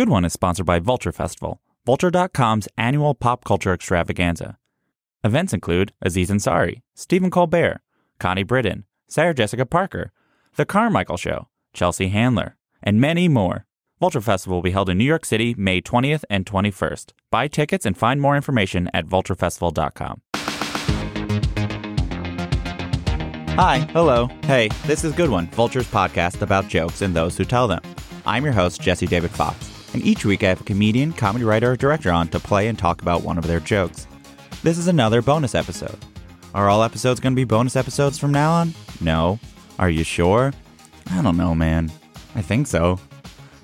Good One is sponsored by Vulture Festival, Vulture.com's annual pop culture extravaganza. Events include Aziz Ansari, Stephen Colbert, Connie Britton, Sarah Jessica Parker, The Carmichael Show, Chelsea Handler, and many more. Vulture Festival will be held in New York City May 20th and 21st. Buy tickets and find more information at vulturefestival.com. Hi, hello. Hey, this is Good One, Vulture's podcast about jokes and those who tell them. I'm your host, Jesse David Fox, and each week I have a comedian, comedy writer, or director on to play and talk about one of their jokes. This is another bonus episode. Are all episodes going to be bonus episodes from now on? No. Are you sure? I don't know, man. I think so.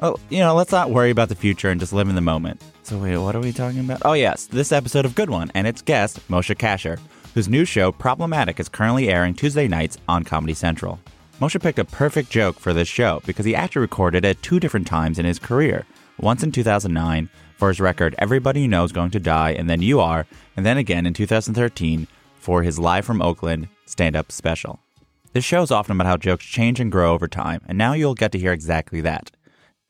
Oh, you know, let's not worry about the future and just live in the moment. So, wait, what are we talking about? Oh, yes, this episode of Good One and its guest, Moshe Kasher, whose new show, Problematic, is currently airing Tuesday nights on Comedy Central. Moshe picked a perfect joke for this show because he actually recorded it two different times in his career. Once in 2009 for his record Everybody You Know Is Going to Die and Then You Are, and then again in 2013 for his Live from Oakland stand up special. This show is often about how jokes change and grow over time, and now you'll get to hear exactly that.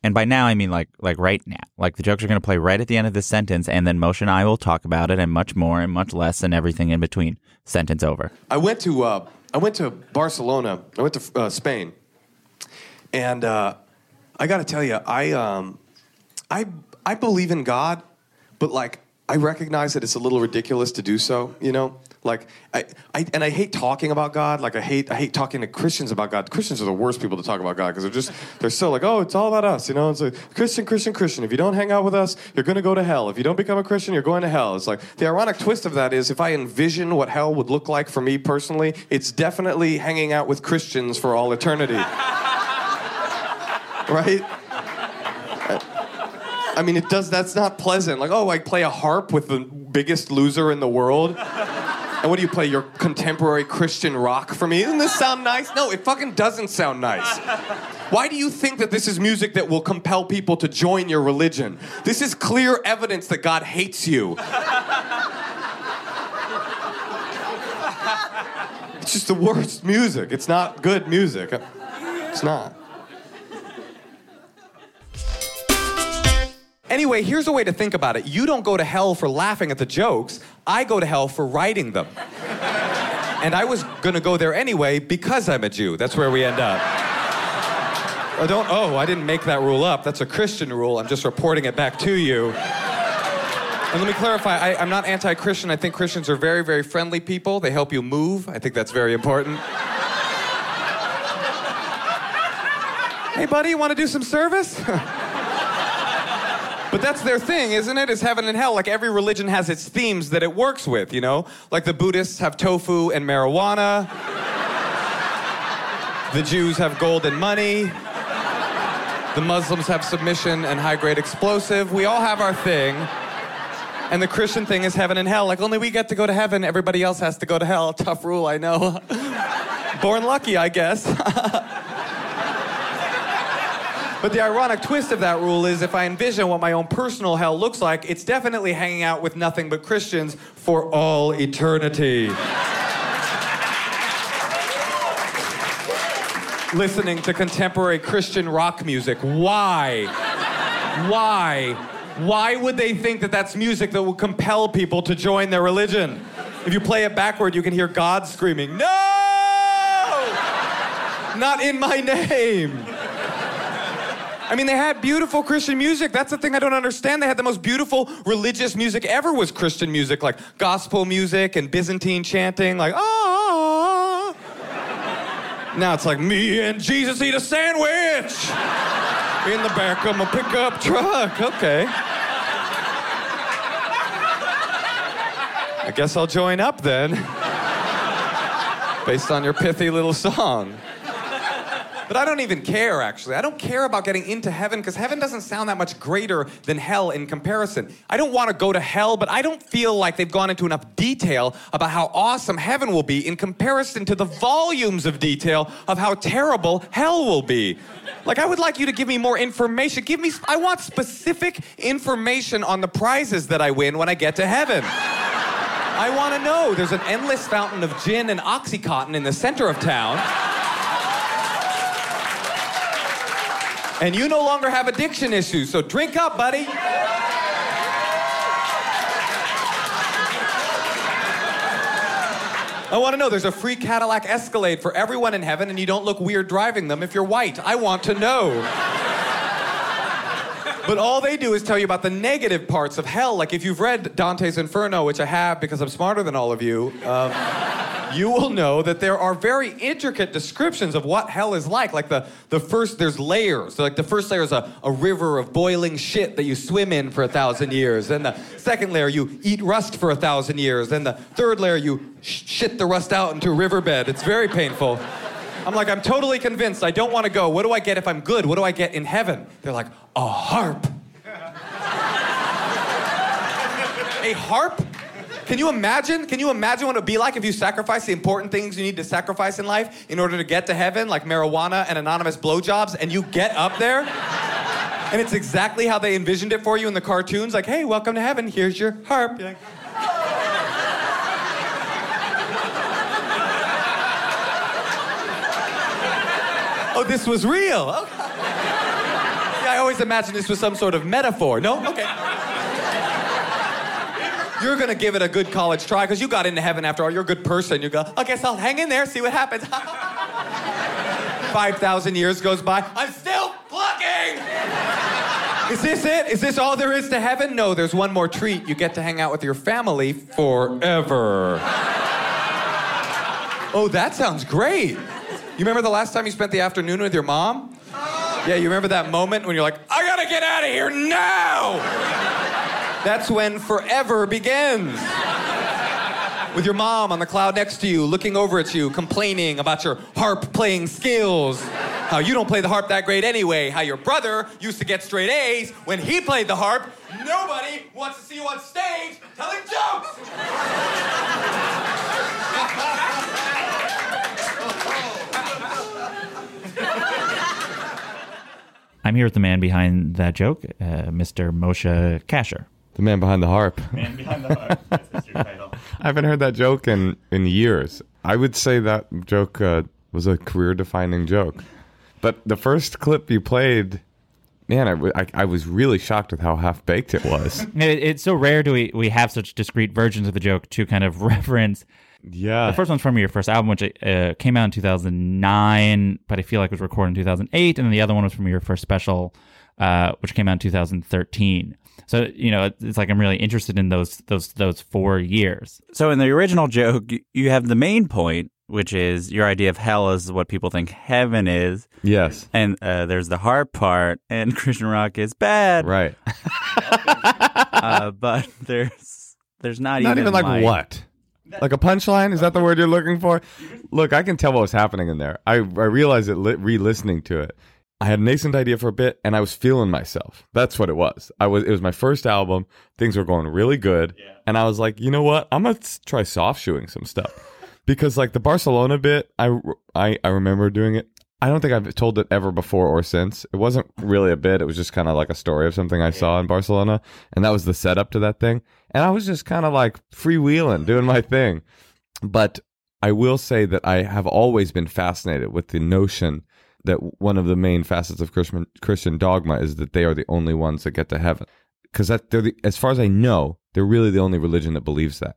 And by now, I mean like like right now. Like the jokes are going to play right at the end of this sentence, and then Moshe and I will talk about it and much more and much less and everything in between. Sentence over. I went to uh, I went to Barcelona. I went to uh, Spain, and uh, I got to tell you, I um, I I believe in God, but like I recognize that it's a little ridiculous to do so. You know, like I, I and I hate talking about God. Like I hate I hate talking to Christians about God. Christians are the worst people to talk about God because they're just they're so like oh it's all about us. You know, it's like Christian Christian Christian. If you don't hang out with us, you're gonna go to hell. If you don't become a Christian, you're going to hell. It's like the ironic twist of that is if I envision what hell would look like for me personally, it's definitely hanging out with Christians for all eternity. right? I mean, it does. That's not pleasant. Like, oh, I play a harp with the biggest loser in the world. And what do you play? Your contemporary Christian rock for me? Doesn't this sound nice? No, it fucking doesn't sound nice. Why do you think that this is music that will compel people to join your religion? This is clear evidence that God hates you. It's just the worst music. It's not good music. It's not. Anyway, here's a way to think about it. You don't go to hell for laughing at the jokes. I go to hell for writing them. and I was gonna go there anyway because I'm a Jew. That's where we end up. I don't, oh, I didn't make that rule up. That's a Christian rule. I'm just reporting it back to you. And let me clarify I, am not anti Christian. I think Christians are very, very friendly people. They help you move. I think that's very important. hey, buddy, you want to do some service? But that's their thing, isn't it? Is heaven and hell. Like every religion has its themes that it works with, you know? Like the Buddhists have tofu and marijuana. the Jews have gold and money. The Muslims have submission and high grade explosive. We all have our thing. And the Christian thing is heaven and hell. Like only we get to go to heaven, everybody else has to go to hell. Tough rule, I know. Born lucky, I guess. But the ironic twist of that rule is if I envision what my own personal hell looks like, it's definitely hanging out with nothing but Christians for all eternity. Listening to contemporary Christian rock music. Why? Why? Why would they think that that's music that will compel people to join their religion? If you play it backward, you can hear God screaming, No! Not in my name. I mean, they had beautiful Christian music. That's the thing I don't understand. They had the most beautiful religious music ever was Christian music, like gospel music and Byzantine chanting, like, ah. Now it's like, me and Jesus eat a sandwich in the back of a pickup truck. Okay. I guess I'll join up then, based on your pithy little song. But I don't even care, actually. I don't care about getting into heaven because heaven doesn't sound that much greater than hell in comparison. I don't want to go to hell, but I don't feel like they've gone into enough detail about how awesome heaven will be in comparison to the volumes of detail of how terrible hell will be. Like, I would like you to give me more information. Give me, I want specific information on the prizes that I win when I get to heaven. I want to know. There's an endless fountain of gin and Oxycontin in the center of town. And you no longer have addiction issues, so drink up, buddy. I want to know there's a free Cadillac Escalade for everyone in heaven, and you don't look weird driving them if you're white. I want to know. but all they do is tell you about the negative parts of hell. Like if you've read Dante's Inferno, which I have because I'm smarter than all of you. Um, you will know that there are very intricate descriptions of what hell is like. Like the, the first, there's layers. So like the first layer is a, a river of boiling shit that you swim in for a thousand years. Then the second layer, you eat rust for a thousand years. Then the third layer, you sh- shit the rust out into a riverbed. It's very painful. I'm like, I'm totally convinced. I don't want to go. What do I get if I'm good? What do I get in heaven? They're like, a harp. a harp? Can you imagine? Can you imagine what it would be like if you sacrifice the important things you need to sacrifice in life in order to get to heaven, like marijuana and anonymous blowjobs, and you get up there? and it's exactly how they envisioned it for you in the cartoons. Like, hey, welcome to heaven. Here's your harp. You're like, oh, this was real. Okay. I always imagined this was some sort of metaphor. No? Okay. You're gonna give it a good college try because you got into heaven after all. You're a good person. You go, I guess I'll hang in there, see what happens. 5,000 years goes by. I'm still plugging! Is this it? Is this all there is to heaven? No, there's one more treat. You get to hang out with your family forever. oh, that sounds great. You remember the last time you spent the afternoon with your mom? Yeah, you remember that moment when you're like, I gotta get out of here now! That's when forever begins. With your mom on the cloud next to you, looking over at you, complaining about your harp playing skills. How you don't play the harp that great anyway. How your brother used to get straight A's when he played the harp. Nobody wants to see you on stage telling jokes. I'm here with the man behind that joke, uh, Mr. Moshe Kasher. The man behind the harp. Man behind the harp. That's your title. I haven't heard that joke in, in years. I would say that joke uh, was a career defining joke. But the first clip you played, man, I, w- I- I was really shocked with how half baked it was. It- it's so rare do we, we have such discrete versions of the joke to kind of reference. yeah. The first one's from your first album, which uh, came out in 2009, but I feel like it was recorded in 2008. And then the other one was from your first special, uh, which came out in 2013. So you know, it's- it's like I'm really interested in those those those four years. So in the original joke, you- you have the main point, which is your idea of hell is what people think heaven is, yes. and uh, there's the hard part, and Christian rock is bad, Right. uh, but there's there's not, Not even like, like what? Like a punchline? Is that the word you're looking for? Look, I can tell what was happening in there. I, I realized it li- re-listening to it. I had a nascent idea for a bit, and I was feeling myself. That's what it was. I was. It was my first album. Things were going really good, and I was like, you know what? I'm gonna try soft shoeing some stuff because, like the Barcelona bit, I, I I remember doing it. I don't think I've told it ever before or since. It wasn't really a bit. It was just kind of like a story of something I saw in Barcelona, and that was the setup to that thing. And I was just kind of like freewheeling, doing my thing. But I will say that I have always been fascinated with the notion that one of the main facets of Christian, Christian dogma is that they are the only ones that get to heaven. Because that they're the, as far as I know, they're really the only religion that believes that.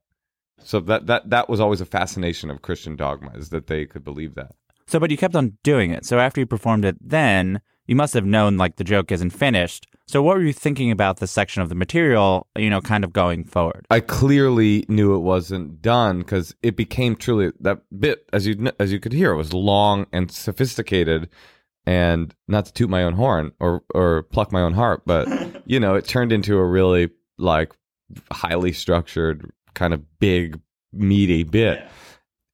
So that that that was always a fascination of Christian dogma is that they could believe that. So, but you kept on doing it. So after you performed it, then you must have known like the joke isn't finished. So what were you thinking about this section of the material? You know, kind of going forward. I clearly knew it wasn't done because it became truly that bit as you as you could hear it was long and sophisticated, and not to toot my own horn or or pluck my own harp, but you know it turned into a really like highly structured kind of big meaty bit.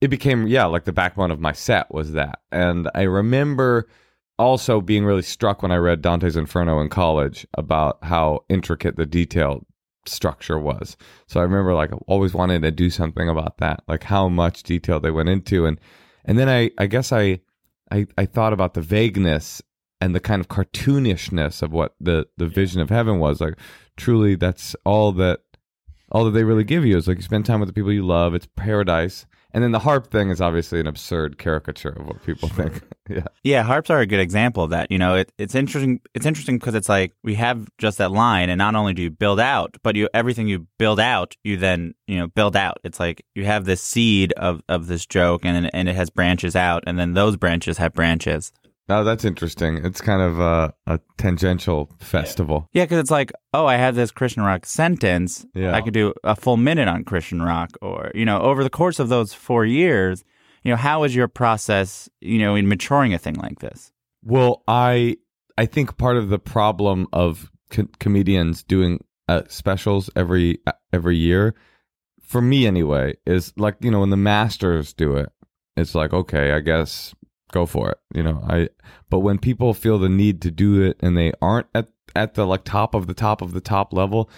It became yeah like the backbone of my set was that, and I remember also being really struck when I read Dante's Inferno in college about how intricate the detail structure was. So I remember like always wanting to do something about that, like how much detail they went into. And and then I I guess I I, I thought about the vagueness and the kind of cartoonishness of what the the vision of heaven was. Like truly that's all that all that they really give you is like you spend time with the people you love. It's paradise And then the harp thing is obviously an absurd caricature of what people think. yeah. Yeah, harps are a good example of that. You know, it, it's interesting. It's interesting because it's like we have just that line, and not only do you build out, but you everything you build out, you then you know build out. It's like you have this seed of of this joke, and and it has branches out, and then those branches have branches. Oh, that's interesting. It's kind of a, a tangential festival. Yeah, because it's like, oh, I have this Christian rock sentence. Yeah. I could do a full minute on Christian rock, or you know, over the course of those four years, you know, how was your process, you know, in maturing a thing like this? Well, I I think part of the problem of co- comedians doing uh, specials every every year, for me anyway, is like you know when the masters do it, it's like okay, I guess go for it. You know, I but when people feel the need to do it and they aren't at at the like top of the top of the top level,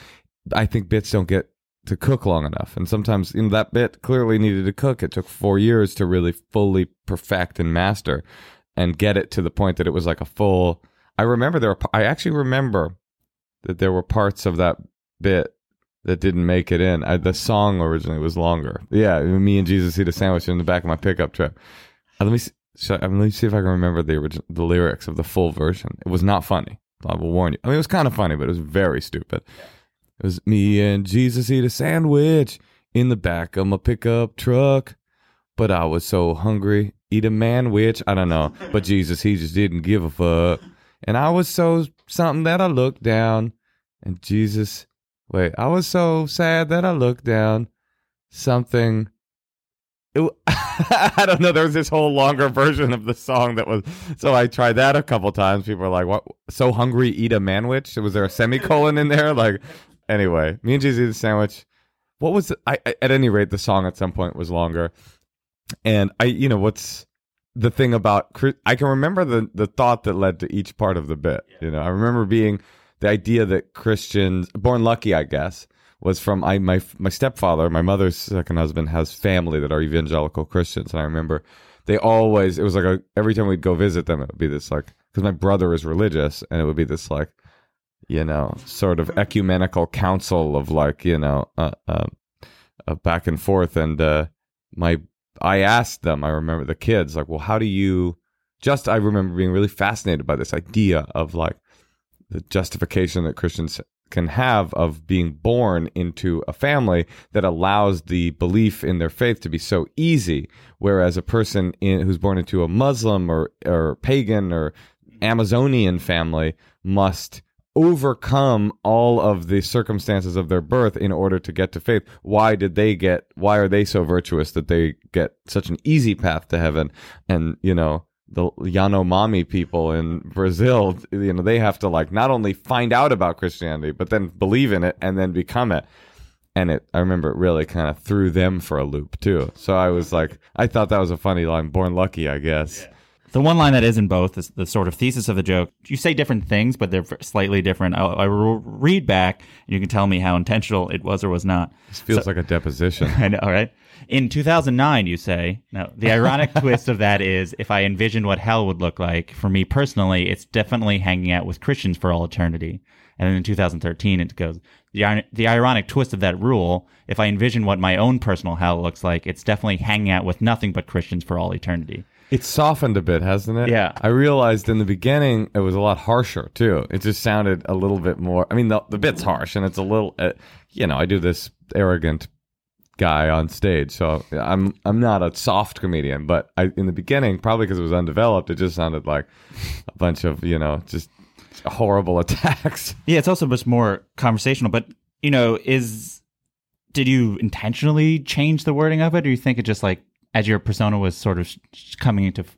I think bits don't get to cook long enough. And sometimes you know that bit clearly needed to cook. It took 4 years to really fully perfect and master and get it to the point that it was like a full I remember there were I actually remember that there were parts of that bit that didn't make it in. I, the song originally was longer. Yeah, me and Jesus eat a sandwich in the back of my pickup truck. Uh, let me see, so, let me see if I can remember the original, the lyrics of the full version. It was not funny. I will warn you. I mean, it was kind of funny, but it was very stupid. It was me and Jesus eat a sandwich in the back of my pickup truck, but I was so hungry, eat a manwich. I don't know, but Jesus, he just didn't give a fuck, and I was so something that I looked down, and Jesus, wait, I was so sad that I looked down, something. It, I don't know. There was this whole longer version of the song that was. So I tried that a couple times. People were like, "What? So hungry? Eat a manwich?" Was there a semicolon in there? Like, anyway, me and eat a sandwich. What was? I, I at any rate the song at some point was longer, and I, you know, what's the thing about I can remember the the thought that led to each part of the bit. You know, I remember being the idea that Christians born lucky, I guess, was from I my my stepfather, my mother's second husband, has family that are evangelical Christians, and I remember they always it was like a, every time we'd go visit them, it would be this like because my brother is religious, and it would be this like you know sort of ecumenical council of like you know uh, uh, uh, back and forth, and uh, my I asked them, I remember the kids like, well, how do you just I remember being really fascinated by this idea of like the justification that Christians can have of being born into a family that allows the belief in their faith to be so easy. Whereas a person in, who's born into a muslim or or pagan or amazonian family must overcome all of the circumstances of their birth in order to get to faith. Why did they get why are they so virtuous that they get such an easy path to heaven? And you know the Yanomami people in Brazil, you know, they have to like not only find out about Christianity, but then believe in it and then become it. And it, I remember it really kind of threw them for a loop too. So I was like, I thought that was a funny line. Born lucky, I guess. The one line that is in both is the sort of thesis of the joke. You say different things, but they're slightly different. I, I will read back, and you can tell me how intentional it was or was not. This feels like a deposition. I know, right? In 2009, you say. Now, the ironic twist of that is if I envisioned what hell would look like, for me personally, it's definitely hanging out with Christians for all eternity. And then in 2013, it goes, the, the ironic twist of that rule, if I envision what my own personal hell looks like, it's definitely hanging out with nothing but Christians for all eternity. It's softened a bit, hasn't it? Yeah. I realized in the beginning it was a lot harsher too. It just sounded a little bit more. I mean, the, the bit's harsh and it's a little, uh, you know, I do this arrogant guy on stage, so I'm I'm not a soft comedian. But I, in the beginning, probably because it was undeveloped, it just sounded like a bunch of you know just horrible attacks. Yeah, it's also much more conversational. But you know, is did you intentionally change the wording of it, or you think it just like as your persona was sort of sh- coming into f-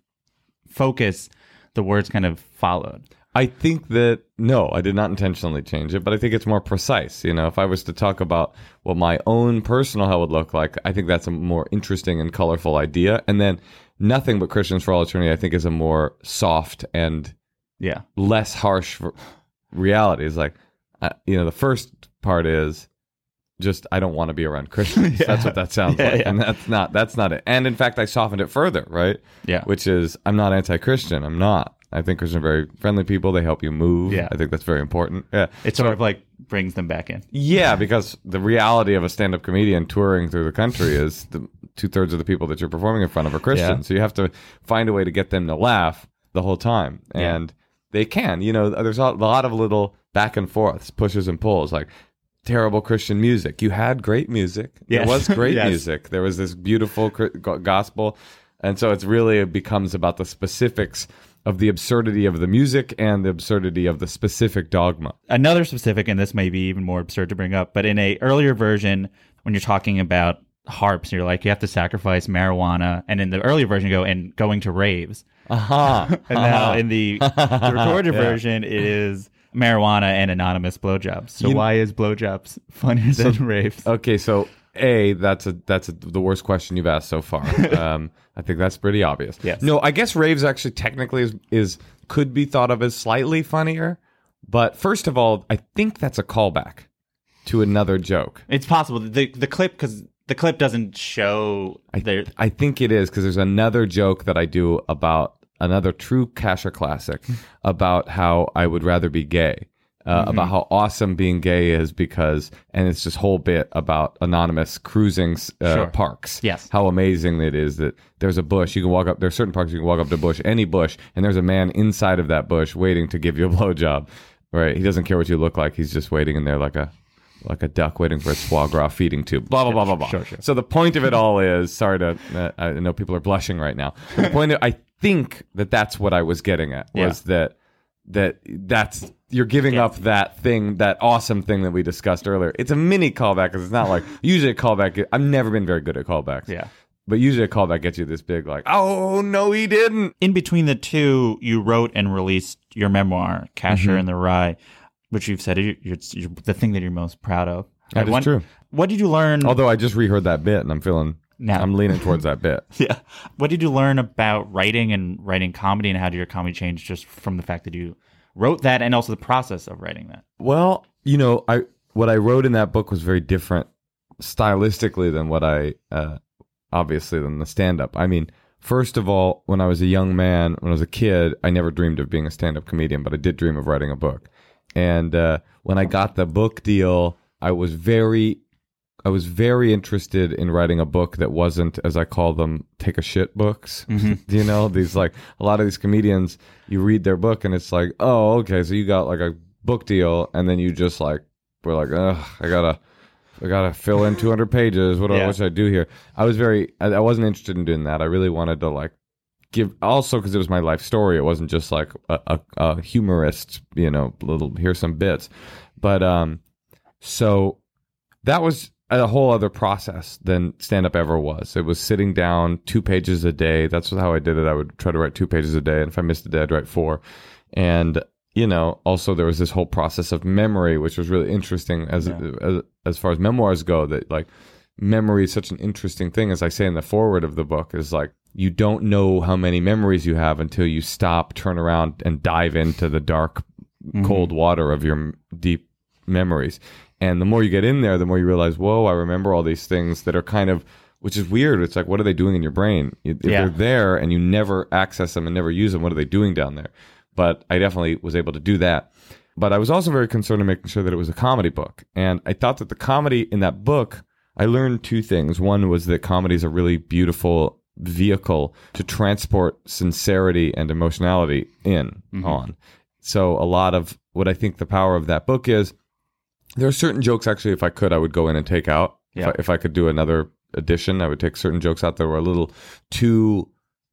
focus, the words kind of followed? I think that no, I did not intentionally change it, but I think it's more precise. You know, if I was to talk about what my own personal hell would look like, I think that's a more interesting and colorful idea. And then nothing but Christians for all eternity, I think, is a more soft and Yeah, less harsh reality. Is like, uh, you know, the first part is just I don't want to be around Christians. That's what that sounds Yeah, like, yeah. and that's not that's not it. And in fact, I softened it further, right? Yeah. which is I'm not anti-Christian. I'm not. I think Christians are very friendly people. They help you move. Yeah. I think that's very important. Yeah, it sort of like brings them back in. yeah, because the reality of a stand-up comedian touring through the country is the, two thirds of the people that you're performing in front of are Christians. Yeah. So you have to find a way to get them to laugh the whole time, Yeah. and they can. You know, there's a lot of little back and forths, pushes and pulls, like. Terrible Christian music. You had great music. Yes. There was great Yes. music. There was this beautiful gospel, and so it's really it becomes about the specifics of the absurdity of the music and the absurdity of the specific dogma. another specific, and this may be even more absurd to bring up, but in a earlier version, when you're talking about harps, you're like you have to sacrifice marijuana, and in the earlier version, you go and going to raves. Uh-huh. Aha. And now uh-huh. in the, the recorded version, it is marijuana and anonymous blowjobs. So You- why is blowjobs funnier than raves? Okay, so a that's a that's a, the worst question you've asked so far. um, I think that's pretty obvious. Yes. No, I guess raves actually technically is, is could be thought of as slightly funnier, but first of all, I think that's a callback to another joke. It's possible the the clip because the clip doesn't show I. I think it is because there's another joke that I do about another true Kasher classic about how I would rather be gay. Uh, About how awesome being gay is because, and it's this whole bit about anonymous cruising uh, Sure. parks. Yes. How amazing it is that there's a bush. You can walk up, there's certain parks you can walk up to a bush, any bush, and there's a man inside of that bush waiting to give you a blowjob. Right? He doesn't care what you look like. He's just waiting in there like a like a duck waiting for its foie gras feeding tube. Blah blah blah blah blah. Sure, sure. So the point of it all is, sorry to, uh, I know people are blushing right now. The point, of, I think that that's what I was getting at was that that that's you're giving up that thing, that awesome thing that we discussed earlier. It's a mini callback because it's not like usually a callback. I've never been very good at callbacks. Yeah. But usually a callback gets you this big like, oh no, he didn't. in between the two, you wrote and released your memoir, Kasher Mm-hmm. and the Rye, which you've said is you're, you're the thing that you're most proud of. That is What- true. What did you learn? Although I just reheard that bit and I'm feeling, Now. I'm leaning towards that bit. yeah. What did you learn about writing and writing comedy, and how did your comedy change just from the fact that you wrote that and also the process of writing that? Well, you know, I what I wrote in that book was very different stylistically than what I uh, obviously than the stand up. I mean, first of all, when I was a young man, when I was a kid, I never dreamed of being a stand up comedian, but I did dream of writing a book. And uh, when I got the book deal, I was very I was very interested in writing a book that wasn't, as I call them, take a shit books. you know, these like a lot of these comedians, you read their book and it's like, oh, okay, so you got like a book deal, and then you just like were like, ugh, I gotta, I gotta fill in 200 pages. What, do I Yeah. what should I do here? I was very, I, I wasn't interested in doing that. I really wanted to like give also because it was my life story. It wasn't just like a, a, a humorist, you know, little here's some bits, but um, so that was a whole other process than stand up ever was. It was sitting down two pages a day. That's how I did it. I would try to write two pages a day, and if I missed a day, I'd write four. And you know, also there was this whole process of memory, which was really interesting as as, as far as memoirs go. That like memory is such an interesting thing, as I say in the forward of the book, is like you don't know how many memories you have until you stop, turn around, and dive into the dark, mm-hmm. cold water of your m- deep memories. And the more you get in there, the more you realize, whoa, I remember all these things that are kind of, which is weird. It's like, what are they doing in your brain? If Yeah. they're there and you never access them and never use them, what are they doing down there? But I definitely was able to do that. But I was also very concerned in making sure that it was a comedy book. And I thought that the comedy in that book, I learned two things. One was that comedy is a really beautiful vehicle to transport sincerity and emotionality in mm-hmm. on. So a lot of what I think the power of that book is there are certain jokes actually if I could I would go in and take out. Yeah. If, I, if I could do another edition, I would take certain jokes out that were a little too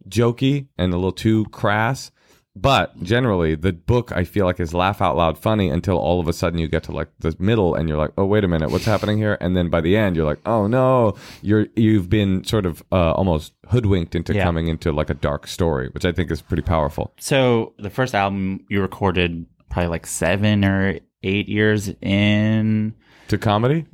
jokey and a little too crass. But generally, the book I feel like is laugh out loud funny until all of a sudden you get to like the middle and you're like, oh wait a minute, what's happening here? And then by the end, you're like, oh no, you're you've been sort of uh, almost hoodwinked into Yeah. coming into like a dark story, which I think is pretty powerful. So the first album you recorded probably like seven or eight years in. To comedy,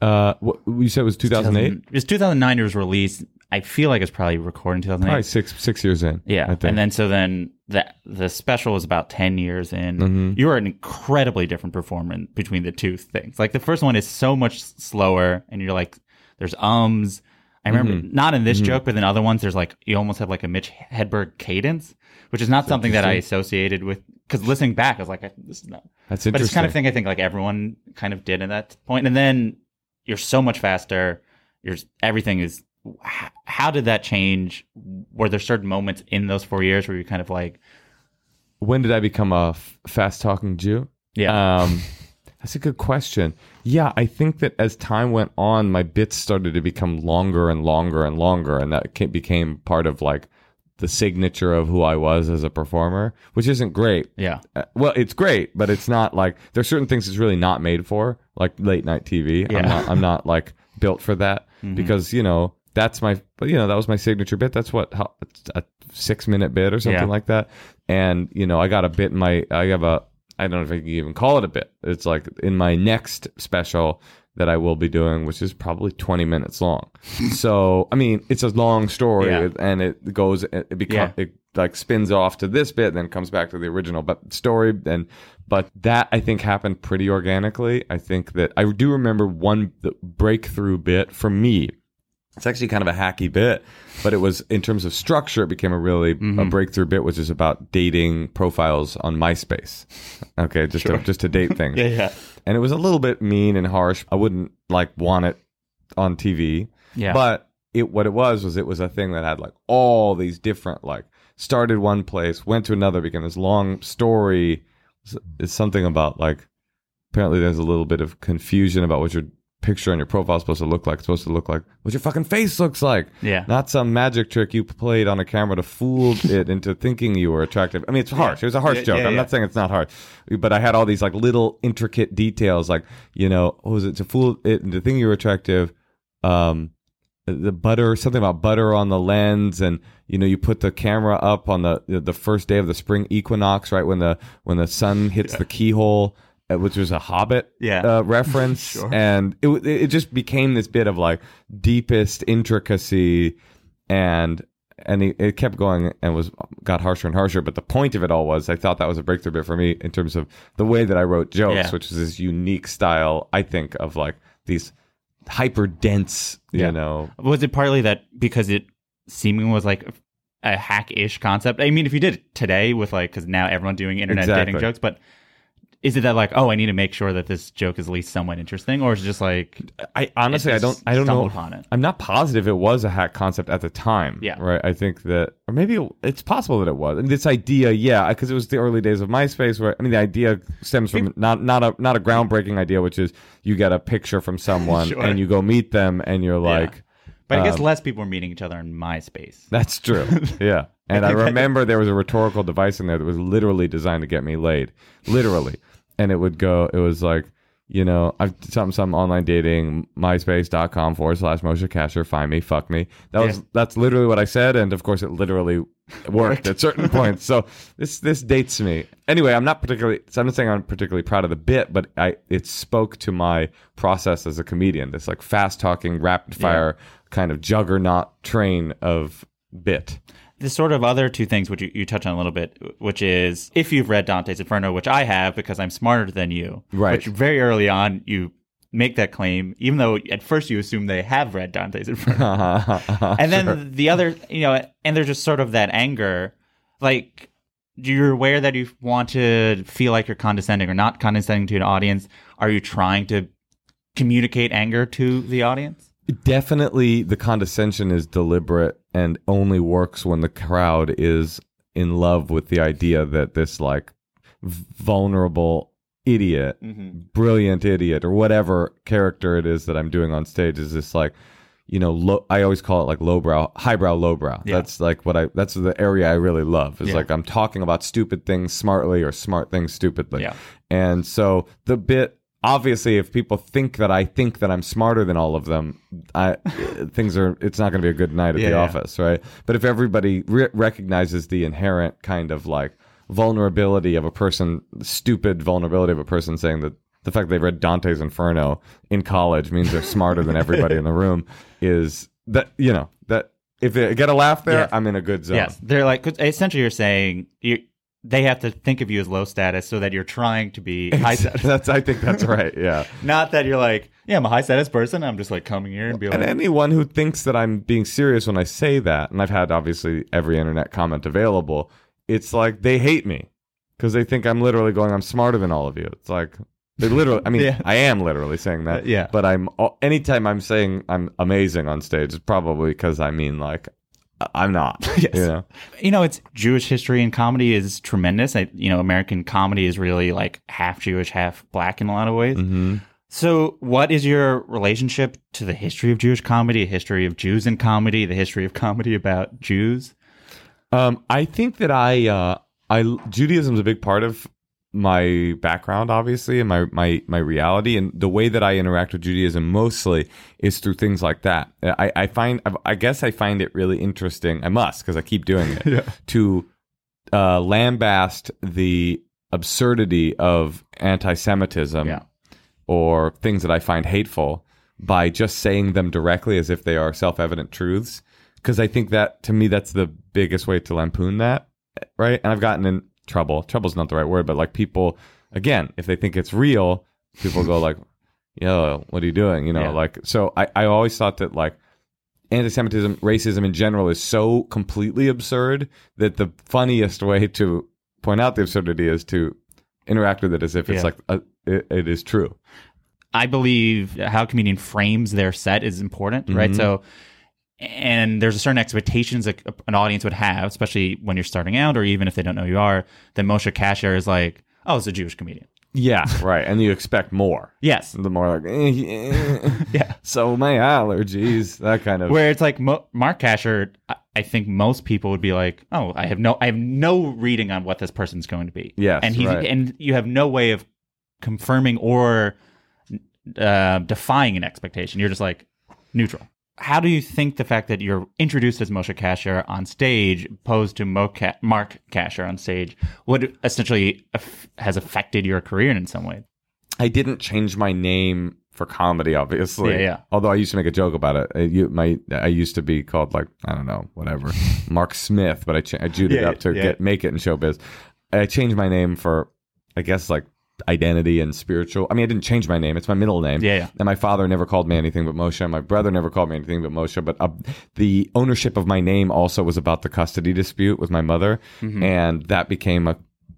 uh, what you said it was 2008. It was 2009. It was released. I feel like it's probably recorded in 2008. Probably six six years in. Yeah, I think. and then so then the the special was about ten years in. Mm-hmm. You are an incredibly different performance between the two things. Like the first one is so much slower, and you're like, there's ums. I remember Mm-hmm. not in this joke, but in other ones, there's like you almost have like a Mitch Hedberg cadence, which is not something that I associated with. Because listening back, I was like, I- this is not. That's interesting. But it's kind of thing I think like everyone kind of did at that point. And then you're so much faster. You're everything is how did that change? Were there certain moments in those four years where you kind of like, when did I become a f- fast talking Jew? yeah, Um, that's a good question. Yeah, I think that as time went on, my bits started to become longer and longer and longer, and that became part of like the signature of who I was as a performer, which isn't great. yeah, Uh, well, it's great, but it's not like there's certain things it's really not made for, like late night TV. Yeah. I'm not, I'm not like built for that because you know that's my, but you know that was my signature bit. That's what how, a six minute bit or something Yeah. like that. And you know, I got a bit in my, I have a, I don't know if I can even call it a bit. It's like in my next special that I will be doing, which is probably 20 minutes long. so, I mean, it's a long story Yeah. and it goes, it becomes, Yeah. it like spins off to this bit, then comes back to the original but story. And but that I think happened pretty organically. I think that I do remember one the breakthrough bit for me. It's actually kind of a hacky bit, but it was in terms of structure. It became a really a mm-hmm. breakthrough bit, which is about dating profiles on MySpace. Okay, just to, just to date things yeah, yeah, and it was a little bit mean and harsh. I wouldn't like want it on TV. Yeah. But it what it was was it was a thing that had like all these different like started one place, went to another, became this long story. It's- something about like apparently there's a little bit of confusion about what your picture on your profile is supposed to look like. It's supposed to look like what your fucking face looks like. Yeah. Not some magic trick you played on a camera to fool it into thinking you were attractive. I mean, it's harsh. It was a harsh Yeah, joke. yeah, I'm yeah. not saying it's not hard, but I had all these like little intricate details, like you know, what was it to fool it into thinking you were attractive? Um, the butter, something about butter on the lens, and you know, you put the camera up on the the first day of the spring equinox, right when the when the sun hits the keyhole, which was a Hobbit Yeah. uh, reference, Sure. and it it just became this bit of like deepest intricacy, and and it, it kept going and was got harsher and harsher. But the point of it all was, I thought that was a breakthrough bit for me in terms of the way that I wrote jokes, Yeah. which is this unique style, I think, of like these hyper dense, you Yeah. know, Was it partly that because it seeming was like a hack-ish concept? I mean, if you did it today with like, because now everyone's doing internet dating jokes, but is it that like, oh, I need to make sure that this joke is at least somewhat interesting, or is it just like, I honestly, I don't, I don't know. upon it. I'm not positive it was a hack concept at the time. Yeah. Right. I think that, or maybe it- it's possible that it was. And this idea, yeah, because it was the early days of MySpace, where I mean, the idea stems from not not a not a groundbreaking idea, which is you get a picture from someone Sure. and you go meet them, and you're like, but I guess Um, less people are meeting each other in MySpace. That's true. Yeah. And I remember there was a rhetorical device in there that was literally designed to get me laid. Literally. And it would go, it was like, you know, I've some some online dating, myspace.com forward slash Moshe Kasher, find me, fuck me. That was Yeah. that's literally what I said, and of course it literally worked at certain points. So this this dates me. Anyway, I'm not particularly so I'm not saying I'm particularly proud of the bit, but I it spoke to my process as a comedian, this like fast talking, rapid fire kind of juggernaut train of bit. the sort of other two things which you, you touch on a little bit, which is if you've read Dante's Inferno, which I have because I'm smarter than you, Right. Which very early on you make that claim, even though at first you assume they have read Dante's Inferno, and then the other, you know, and there's just sort of that anger, like do you're aware that you want to feel like you're condescending or not condescending to an audience. Are you trying to communicate anger to the audience? Definitely, the condescension is deliberate and only works when the crowd is in love with the idea that this like vulnerable idiot, mm-hmm. brilliant idiot, or whatever character it is that I'm doing on stage is this like, you know, low, I always call it like lowbrow, highbrow, lowbrow. Yeah. That's like what I. That's the area I really love. Is Yeah. like I'm talking about stupid things smartly or smart things stupidly. Yeah. And so the bit obviously if people think that I think that I'm smarter than all of them, I things are it's not going to be a good night at Yeah, the yeah. office, right? But if everybody re- recognizes the inherent kind of like vulnerability of a person, stupid vulnerability of a person saying that the fact they've read Dante's Inferno in college means they're smarter than everybody in the room is that you know that if they get a laugh there, Yeah. I'm in a good zone. Yes, they're like essentially you're saying you they have to think of you as low status so that you're trying to be high status. that's I think that's right. Yeah. Not that you're like, yeah, I'm a high status person. I'm just like coming here and be And anyone who thinks that I'm being serious when I say that, and I've had obviously every internet comment available, it's like they hate me because they think I'm literally going, I'm smarter than all of you. It's like, They literally, I mean, Yeah. I am literally saying that. Uh, yeah. But I'm anytime I'm saying I'm amazing on stage, it's probably because I mean like I'm not. Yes. You know? you know, it's Jewish history and comedy is tremendous. I, you know, American comedy is really like half Jewish, half black in a lot of ways. Mm-hmm. So, what is your relationship to the history of Jewish comedy, history of Jews in comedy, the history of comedy about Jews? Um, I think that I, uh, I Judaism is a big part of my background, obviously, and my my my reality, and the way that I interact with Judaism mostly is through things like that. I, I find, I guess, I find it really interesting. I must because I keep doing it to uh, lambast the absurdity of anti-Semitism Yeah. or things that I find hateful by just saying them directly as if they are self-evident truths. Because I think that to me that's the biggest way to lampoon that, right? And I've gotten in trouble. Trouble's not the right word, but like people, again, if they think it's real, people go like, "Yo, what are you doing?" You know, Yeah. like. So I, I always thought that like anti-Semitism, racism in general is so completely absurd that the funniest way to point out the absurdity is to interact with it as if it's Yeah. like a, it, it is true. I believe how a comedian frames their set is important, right? Mm-hmm. So, and there's a certain expectations that an audience would have, especially when you're starting out, or even if they don't know who you are. That Moshe Kasher is like, oh, it's a Jewish comedian. Yeah, right. And you expect more. Yes, The more like, eh, eh, yeah. so my allergies, that kind of. Where it's like Mo- Mark Kasher, I- I think most people would be like, oh, I have no, I have no reading on what this person's going to be. Yes, and he's right. and you have no way of confirming or uh, defying an expectation. You're just like neutral. How do you think the fact that you're introduced as Moshe Kasher on stage, opposed to Mo Ka- Mark Kasher on stage, would essentially aff- has affected your career in some way? I didn't change my name for comedy, obviously. Yeah, yeah. Although I used to make a joke about it. I, you, my, I used to be called like I don't know, whatever, Mark Smith, but I, cha- I jewed it up to yeah. get make it in showbiz. I changed my name for, I guess, like identity and spiritual. I mean, I didn't change my name; it's my middle name. Yeah, yeah. And my father never called me anything but Moshe. My brother never called me anything but Moshe. But uh, the ownership of my name also was about the custody dispute with my mother, Mm-hmm. and that became a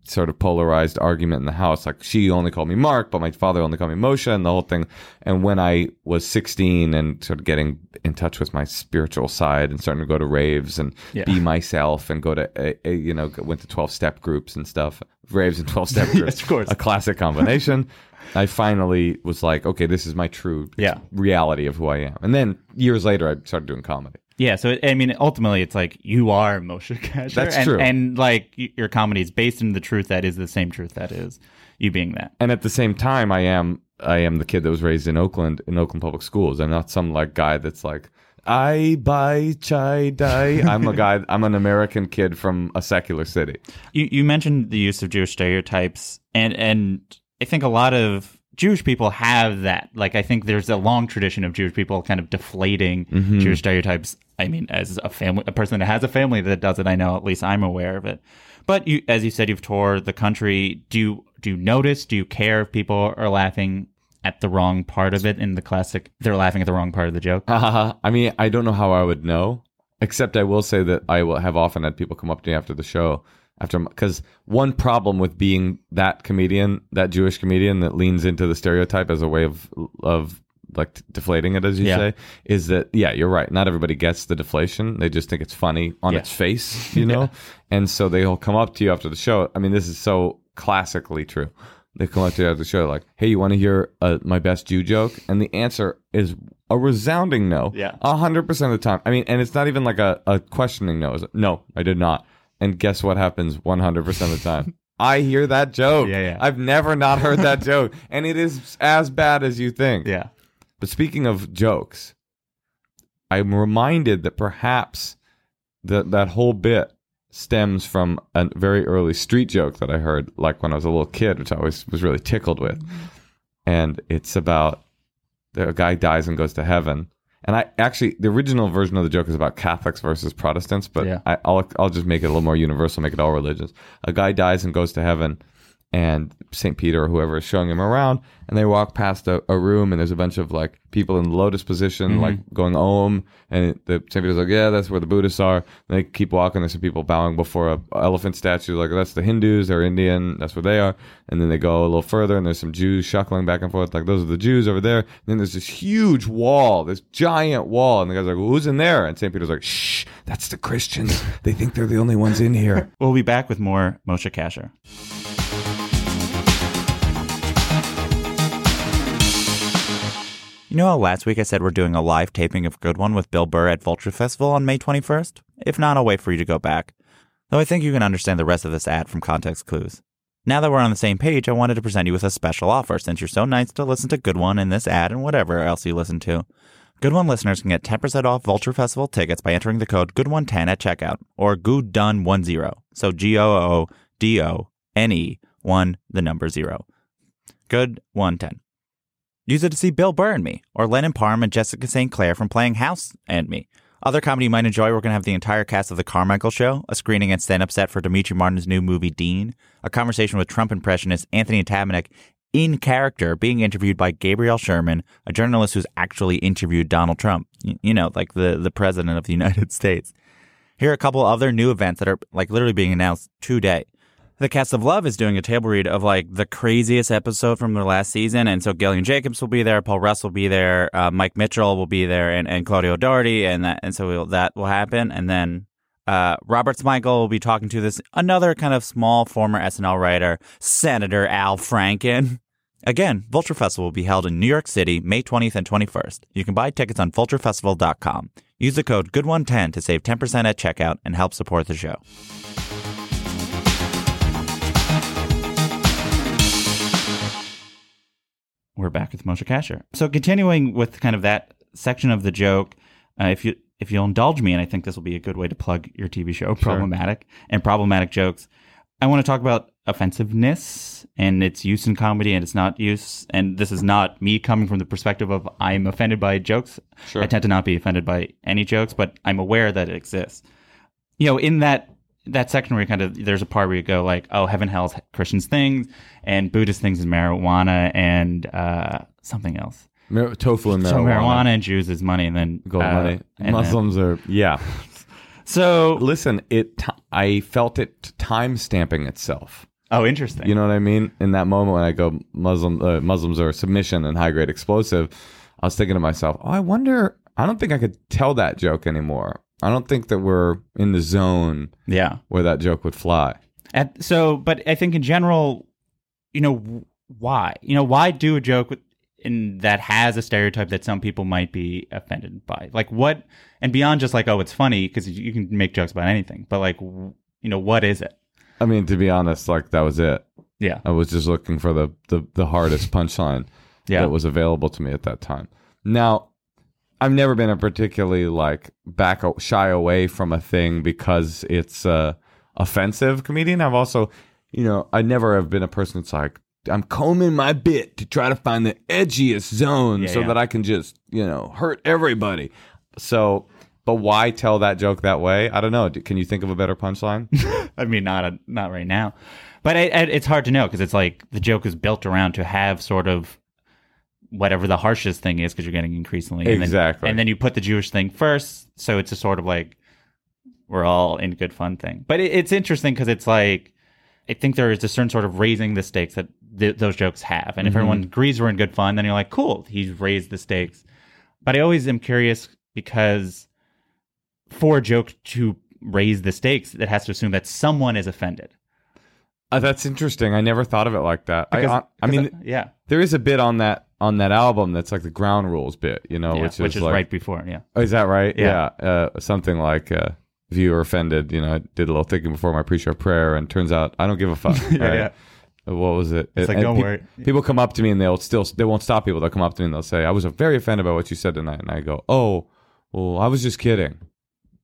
sort of polarized argument in the house. Like she only called me Mark, but my father only called me Moshe, and the whole thing. And when I was 16 and sort of getting in touch with my spiritual side and starting to go to raves and Yeah. be myself and go to, uh, you know, went to 12 step groups and stuff, raves and 12 step groups, of course. a classic combination. I finally was like, okay, this is my true Yeah. reality of who I am. And then years later, I started doing comedy. Yeah, so I mean, ultimately, it's like you are Moshe Kasher. That's and, true. and like your comedy is based in the truth that is the same truth that is you being that. and at the same time i am i am the kid that was raised in oakland in oakland public schools i'm not some like guy that's like i buy chai dai i'm a guy i'm an american kid from a secular city You you mentioned the use of Jewish stereotypes, and and I think a lot of Jewish people have that. Like I think there's a long tradition of Jewish people kind of deflating Mm-hmm. Jewish stereotypes. I mean, as a family, a person that has a family that does it, I know at least I'm aware of it. But you, as you said, you've toured the country. Do you do you notice? Do you care if people are laughing at the wrong part of it in the classic? They're laughing at the wrong part of the joke. uh, i mean i don't know how i would know except i will say that i will have often had people come up to me after the show after because one problem with being that comedian that jewish comedian that leans into the stereotype as a way of of like deflating it as you Yeah. say is that yeah you're right. Not everybody gets the deflation. They just think it's funny on Yeah. its face you know? And so they'll come up to you after the show. I mean this is so classically true. They come up to you after the show like hey you want to hear uh, my best jew joke? And the answer is a resounding no Yeah. a hundred percent of the time. I mean and it's not even like a, a questioning no It's, no i did not and guess what happens 100% of the time i hear that joke Yeah, yeah. i've never not heard that joke and it is as bad as you think Yeah. but speaking of jokes, I'm reminded that perhaps that that whole bit stems from a very early street joke that I heard, like when I was a little kid, which I always was really tickled with. Mm-hmm. And it's about a guy dies and goes to heaven. And I actually, the original version of the joke is about Catholics versus Protestants, but Yeah. I, I'll I'll just make it a little more universal, make it all religions. A guy dies and goes to heaven, and St. Peter or whoever is showing him around, and they walk past a, a room, and there's a bunch of like people in lotus position, mm-hmm. like going om, and the St. Peter's like, yeah, that's where the Buddhists are. And they keep walking. There's some people bowing before a elephant statue, like that's the Hindus, they're Indian, that's where they are. And then they go a little further, and there's some Jews shuckling back and forth, like those are the Jews over there. And then there's this huge wall, this giant wall, and the guy's like, well, who's in there? And St. Peter's like, shh, that's the Christians. They think they're the only ones in here. We'll be back with more Moshe Kasher. You know how last week I said we're doing a live taping of Good One with Bill Burr at Vulture Festival on May 21st? If not, I'll wait for you to go back. Though I think you can understand the rest of this ad from context clues. Now that we're on the same page, I wanted to present you with a special offer since you're so nice to listen to Good One in this ad and whatever else you listen to. Good One listeners can get 10% off Vulture Festival tickets by entering the code GOOD110 at checkout or GOODDONE10. So G O O D O N E 1 the number 0. Good 110. Use it to see Bill Burr and me, or Lennon Parham and Jessica St. Clair from Playing House and me. Other comedy you might enjoy, we're going to have the entire cast of The Carmichael Show, a screening and stand up set for Demetri Martin's new movie Dean, a conversation with Trump impressionist Anthony Atamanuik in character being interviewed by Gabriel Sherman, a journalist who's actually interviewed Donald Trump. You know, like the, the president of the United States. Here are a couple other new events that are like literally being announced today. The Cast of Love is doing a table read of like the craziest episode from their last season, and so Gillian Jacobs will be there, Paul Rust will be there, uh, Mike Mitchell will be there, and, and Claudia O'Doherty, and that, and so we'll, that will happen, and then uh, Robert Smigel will be talking to this another kind of small former SNL writer, Senator Al Franken. Again, Vulture Festival will be held in New York City, May 20th and 21st. You can buy tickets on vulturefestival.com. Use the code GOOD110 to save 10% at checkout and help support the show. We're back with Moshe Kasher. So continuing with kind of that section of the joke, uh, if you if you'll indulge me, and I think this will be a good way to plug your TV show, problematic and problematic jokes. I want to talk about offensiveness and its use in comedy and its not use. And this is not me coming from the perspective of I'm offended by jokes. Sure. I tend to not be offended by any jokes, but I'm aware that it exists. You know, in that that section where you kind of there's a part where you go like, oh, heaven, hell's Christians things, and Buddhist things is marijuana and uh, something else. Mar- tofu and marijuana. So marijuana and Jews is money, and then Gold uh, money. and then- Muslims are yeah. so Listen, it. T- I felt it time stamping itself. oh, interesting. You know what I mean? In that moment when I go Muslim uh, Muslims are submission and high grade explosive, I was thinking to myself, oh, I wonder. I don't think I could tell that joke anymore. I don't think that we're in the zone yeah. where that joke would fly. At, so, but I think in general, you know, why? You know, why do a joke with, in that has a stereotype that some people might be offended by? Like what? And beyond just like, oh, it's funny because you can make jokes about anything, but like, you know, what is it? I mean, to be honest, like that was it. Yeah. I was just looking for the the, the hardest punchline Yeah. that was available to me at that time. Now, I've never been a particularly like back shy away from a thing because it's uh, offensive comedian. I've also, you know, I never have been a person that's like I'm combing my bit to try to find the edgiest zone Yeah, so yeah. that I can just you know hurt everybody. So. But why tell that joke that way? I don't know. Can you think of a better punchline? I mean, not a, not right now, but it, it, it's hard to know because it's like the joke is built around to have sort of whatever the harshest thing is because you're getting increasingly and then- Exactly. and then you put the Jewish thing first, so it's a sort of like we're all in good fun thing. But it, it's interesting because it's like I think there is a certain sort of raising the stakes that th- those jokes have, and if everyone agrees we're in good fun, then you're like, cool, he's raised the stakes. But I always am curious because for a joke to raise the stakes, it has to assume that someone is offended. Uh, that's interesting. I never thought of it like that. I, Because- I mean, because, yeah, There is a bit on that on that album that's like the ground rules bit, you know, yeah, which is, like, right before. Yeah, Oh, is that right? Yeah. Uh, something like uh, if you were offended, you know, I did a little thinking before my pre-show prayer, and turns out I don't give a fuck. Yeah, right? yeah. Uh, What was it? It's like, don't pe- worry. People come up to me and they'll still they won't stop people. They'll come up to me and they'll say, "I was very offended by what you said tonight," and I go, "Oh, well, I was just kidding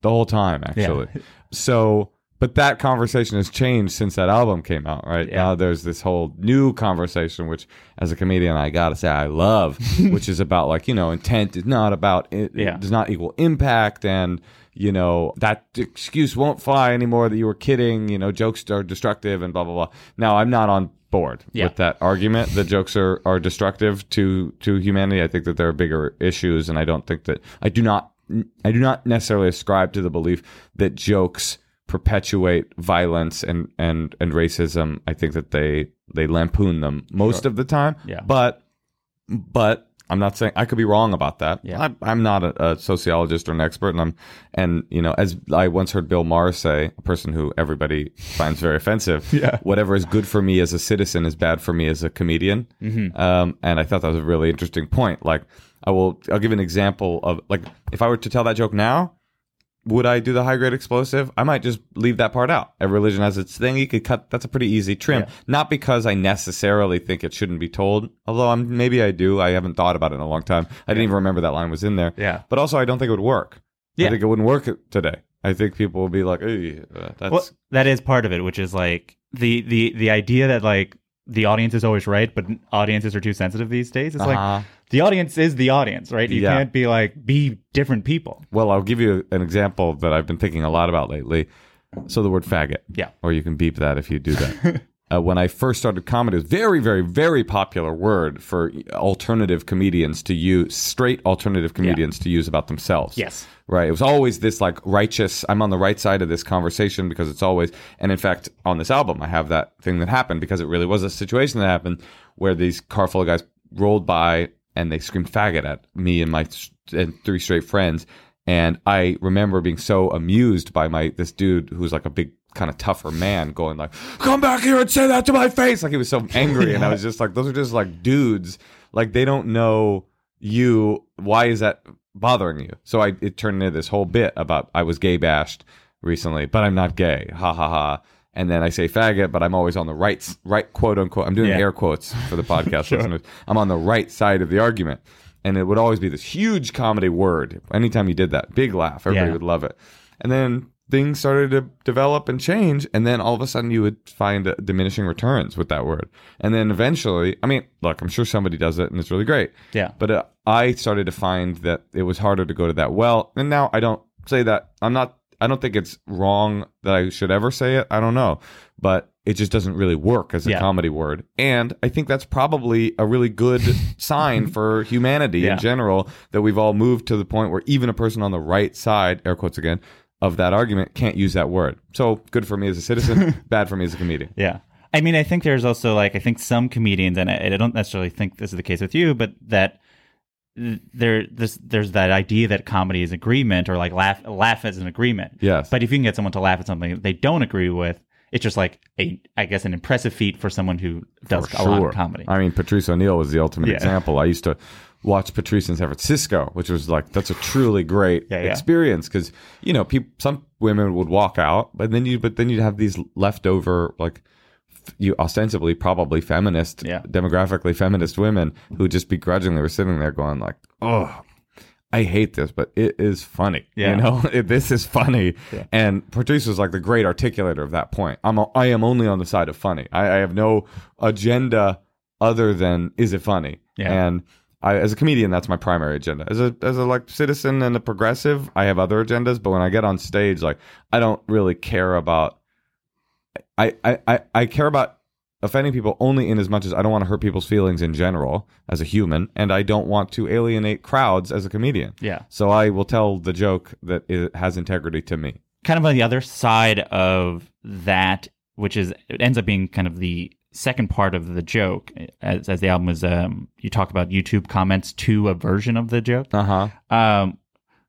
the whole time, actually." So. But that conversation has changed since that album came out, right? Yeah. Now there's this whole new conversation, which as a comedian, I gotta say I love, which is about like, you know, intent is not about, it Yeah. does not equal impact. And, you know, that excuse won't fly anymore that you were kidding, you know, jokes are destructive and blah, blah, blah. Now, I'm not on board Yeah. with that argument that jokes are, are destructive to, to humanity. I think that there are bigger issues, and I don't think that, I do not, I do not necessarily ascribe to the belief that jokes perpetuate violence and, and, and racism. I think that they, they lampoon them most of the time. Yeah. But but I'm not saying I could be wrong about that. Yeah. I'm, I'm not a, a sociologist or an expert, and I'm and you know, as I once heard Bill Maher say, a person who everybody finds very offensive. Yeah. Whatever is good for me as a citizen is bad for me as a comedian. Mm-hmm. Um, and I thought that was a really interesting point. Like, I will, I'll give an example of like if I were to tell that joke now. Would I do the high grade explosive? I might just leave that part out. Every religion has its thing. You could cut. That's a pretty easy trim. Yeah. Not because I necessarily think it shouldn't be told, although I'm maybe I do. I haven't thought about it in a long time. I didn't even remember that line was in there. Yeah. But also, I don't think it would work. Yeah. I think it wouldn't work today. I think people will be like, "Hey, uh, that's Well, that is part of it, which is like the the the idea that like the audience is always right, but audiences are too sensitive these days. It's Uh-huh. like the audience is the audience, right? You Yeah. can't be like be different people. Well, I'll give you an example that I've been thinking a lot about lately. So the word faggot. Yeah. Or you can beep that if you do that. uh, when I first started comedy, it was very, very, very popular word for alternative comedians to use, straight alternative comedians to use about themselves. Yes. Right. It was always this like righteous, I'm on the right side of this conversation because it's always, and in fact, on this album, I have that thing that happened because it really was a situation that happened where these car full of guys rolled by and they screamed faggot at me and my and three straight friends. And I remember being so amused by my, this dude who was like a big, kind of tougher man going like, come back here and say that to my face. Like he was so angry. And I was just like, those are just like dudes. Like they don't know you. Why is that bothering you? So I it turned into this whole bit about I was gay bashed recently, but I'm not gay. Ha ha ha. And then I say faggot, but I'm always on the right, right quote unquote. I'm doing Yeah. air quotes for the podcast listeners. I'm on the right side of the argument, and it would always be this huge comedy word. Anytime you did that, big laugh, everybody Yeah. would love it. And then things started to develop and change, and then all of a sudden you would find uh, diminishing returns with that word. And then eventually, I mean, look, I'm sure somebody does it, and it's really great. Yeah. But uh, I started to find that it was harder to go to that well. And now I don't say that. I'm not, I don't think it's wrong that I should ever say it. I don't know. But it just doesn't really work as a Yeah. comedy word. And I think that's probably a really good sign for humanity Yeah. in general that we've all moved to the point where even a person on the right side, air quotes again, of that argument can't use that word. So good for me as a citizen, bad for me as a comedian. Yeah. I mean, I think there's also like I think some comedians, and I, I don't necessarily think this is the case with you, but that th- there this there's that idea that comedy is agreement or like laugh laugh as an agreement. Yes. But if you can get someone to laugh at something they don't agree with, it's just like a I guess an impressive feat for someone who does For a lot of comedy. I mean, Patrice O'Neal was the ultimate Yeah. example. I used to watch Patrice in San Francisco, which was like that's a truly great Yeah, yeah. experience because you know, people, some women would walk out, but then you, but then you'd have these leftover like you ostensibly probably feminist, Yeah. demographically feminist women who just begrudgingly were sitting there going like, oh. I hate this, but it is funny. Yeah. You know, this is funny. Yeah. And Patrice was like the great articulator of that point. I'm a, I am only on the side of funny. I, I have no agenda other than is it funny? Yeah. And I, as a comedian, that's my primary agenda. As a as a like citizen and a progressive, I have other agendas. But when I get on stage, like I don't really care about. I I I, I care about offending people only in as much as I don't want to hurt people's feelings in general as a human, and I don't want to alienate crowds as a comedian. Yeah. So I will tell the joke that it has integrity to me. kind of on the other side of that, which is it ends up being kind of the second part of the joke, as, as the album is. Um, you talk about YouTube comments to a version of the joke. Uh huh. Um,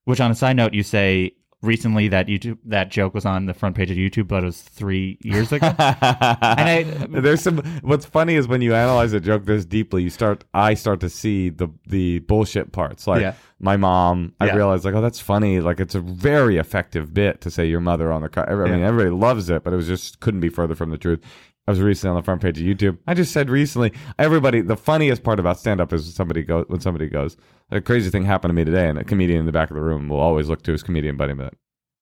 which on a side note, you say recently that YouTube that joke was on the front page of YouTube, but it was three years ago. I- There's some. What's funny is when you analyze a joke this deeply, you start. I start to see the the bullshit parts. Like Yeah. my mom, I Yeah. realized like, oh, that's funny. Like it's a very effective bit to say your mother on the. car. I mean, Yeah. everybody loves it, but it was just couldn't be further from the truth. I was recently on the front page of YouTube. I just said recently, everybody. The funniest part about stand up is somebody goes when somebody goes. A crazy thing happened to me today, and a comedian in the back of the room will always look to his comedian buddy and be like,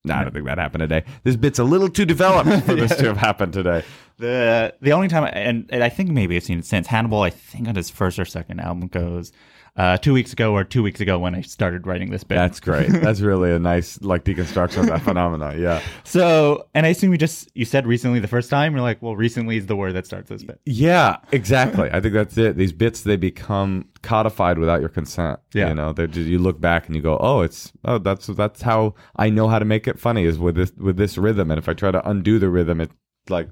Nah, I don't think that happened today. This bit's a little too developed for this to have happened today. the the only time, and, and I think maybe I've seen it since Hannibal. I think on his first or second album goes uh, two weeks ago or two weeks ago when I started writing this bit. That's great. That's really a nice like deconstruction of that phenomenon. Yeah. so, and I assume you just you said recently the first time. You're like, well, recently is the word that starts this bit. Yeah, exactly. I think that's it. These bits they become codified without your consent. Yeah. You know, they just you look back and you go, "Oh, it's oh, that's that's how I know how to make it funny is with this with this rhythm." And if I try to undo the rhythm, it's like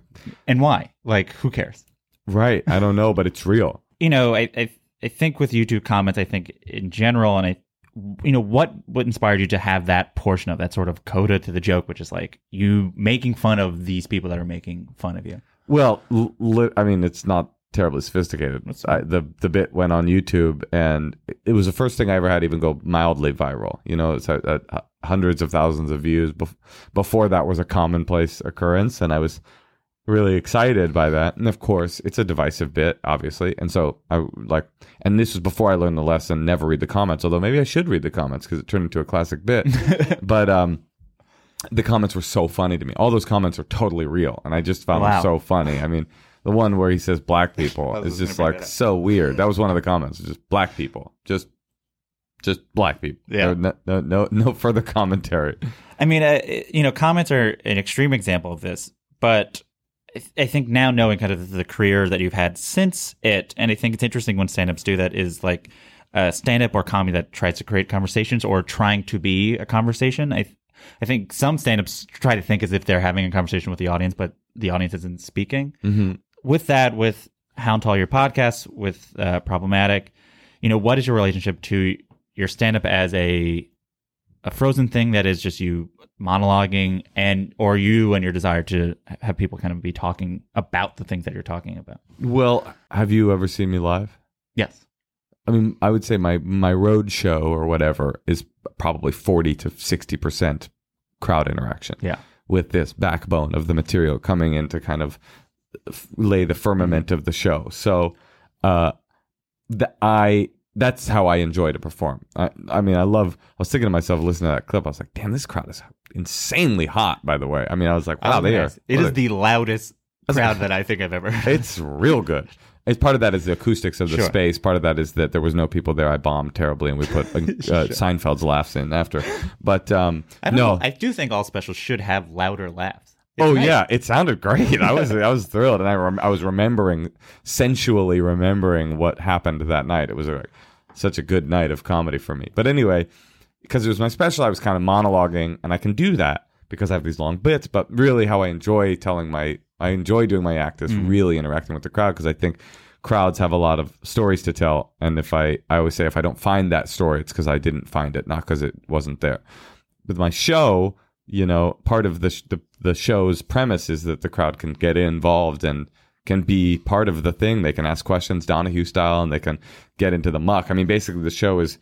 And why? Like, who cares? right, I don't know, but it's real. you know, I, I I think with YouTube comments, I think in general, and I, you know, what what inspired you to have that portion of that sort of coda to the joke, which is like you making fun of these people that are making fun of you. Well, li- I mean, it's not terribly sophisticated. I, the the bit went on YouTube, and it was the first thing I ever had even go mildly viral. You know, it's at, at hundreds of thousands of views. Bef- before that was a commonplace occurrence, and I was really excited by that. And of course, it's a divisive bit, obviously. And so I like, and this was before I learned the lesson: never read the comments. Although maybe I should read the comments because it turned into a classic bit. but um, the comments were so funny to me. All those comments are totally real, and I just found Wow. them so funny. I mean, the one where he says black people is just like so weird. That was one of the comments. Just black people, just just black people. Yeah. No, no, no, no further commentary. I mean, uh, you know, comments are an extreme example of this, but I th- I think now knowing kind of the career that you've had since it, and I think it's interesting when stand-ups do that is like uh, stand-up or comedy that tries to create conversations or trying to be a conversation. I I think some stand-ups try to think as if they're having a conversation with the audience, but the audience isn't speaking. Mm-hmm. With that, with Hound Tall, your podcast, with uh, Problematic, you know, what is your relationship to your stand-up as a a frozen thing that is just you monologuing and or you and your desire to have people kind of be talking about the things that you're talking about Well, have you ever seen me live? yes I mean, I would say my my road show or whatever is probably forty to sixty percent crowd interaction. yeah with this backbone of the material coming in to kind of lay the firmament of the show. So, uh, th- I that's how I enjoy to perform. I, I mean, I love. I was thinking to myself listening to that clip. I was like, "Damn, this crowd is insanely hot." By the way, I mean, I was like, "Wow, they are." it well, the loudest crowd that i think i've ever it's real good. It's part of that is the acoustics of the Sure. space. Part of that is that there was no people there. I bombed terribly, and we put uh, Seinfeld's laughs in after. But um, I don't no, know. I do think all specials should have louder laughs. It's oh nice. yeah, it sounded great. I was I was thrilled, and I rem- I was remembering sensually remembering what happened that night. It was a, such a good night of comedy for me. But anyway, because it was my special, I was kind of monologuing, and I can do that because I have these long bits. But really, how I enjoy telling my I enjoy doing my act is mm. really interacting with the crowd because I think crowds have a lot of stories to tell, and if I I always say if I don't find that story, it's because I didn't find it, not because it wasn't there with my show, you know, part of the, sh- the the show's premise is that the crowd can get involved and can be part of the thing. They can ask questions Donahue style, and they can get into the muck. I mean, basically, the show is,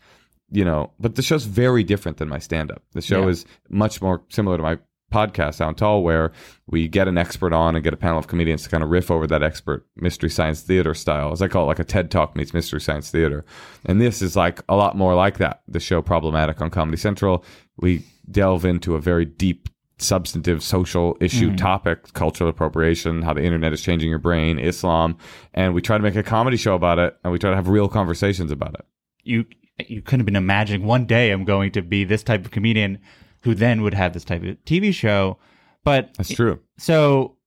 you know, but the show's very different than my stand up. The show Yeah. is much more similar to my podcast, Hound Tall, where we get an expert on and get a panel of comedians to kind of riff over that expert, mystery science theater style, as I call it, like a TED Talk meets mystery science theater. And this is like a lot more like that. The show Problematic on Comedy Central, we delve into a very deep, substantive social issue mm-hmm. topic, cultural appropriation, how the internet is changing your brain, Islam, and we try to make a comedy show about it, and we try to have real conversations about it. You you couldn't have been imagining one day I'm going to be this type of comedian who then would have this type of TV show. But That's true. so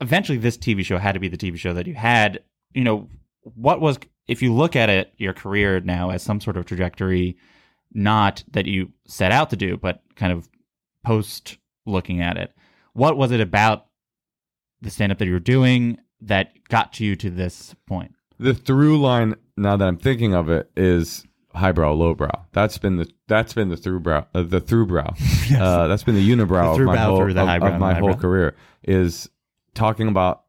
eventually this TV show had to be the TV show that you had. You know, what was if you look at it, your career now as some sort of trajectory, not that you set out to do, but kind of post looking at it, what was it about the stand up that you were doing that got you to this point? the through line now that I'm thinking of it is highbrow, lowbrow. That's been the that's been the through brow, uh, the through brow. Uh, that's been the unibrow The of my whole of- of, my whole career is talking about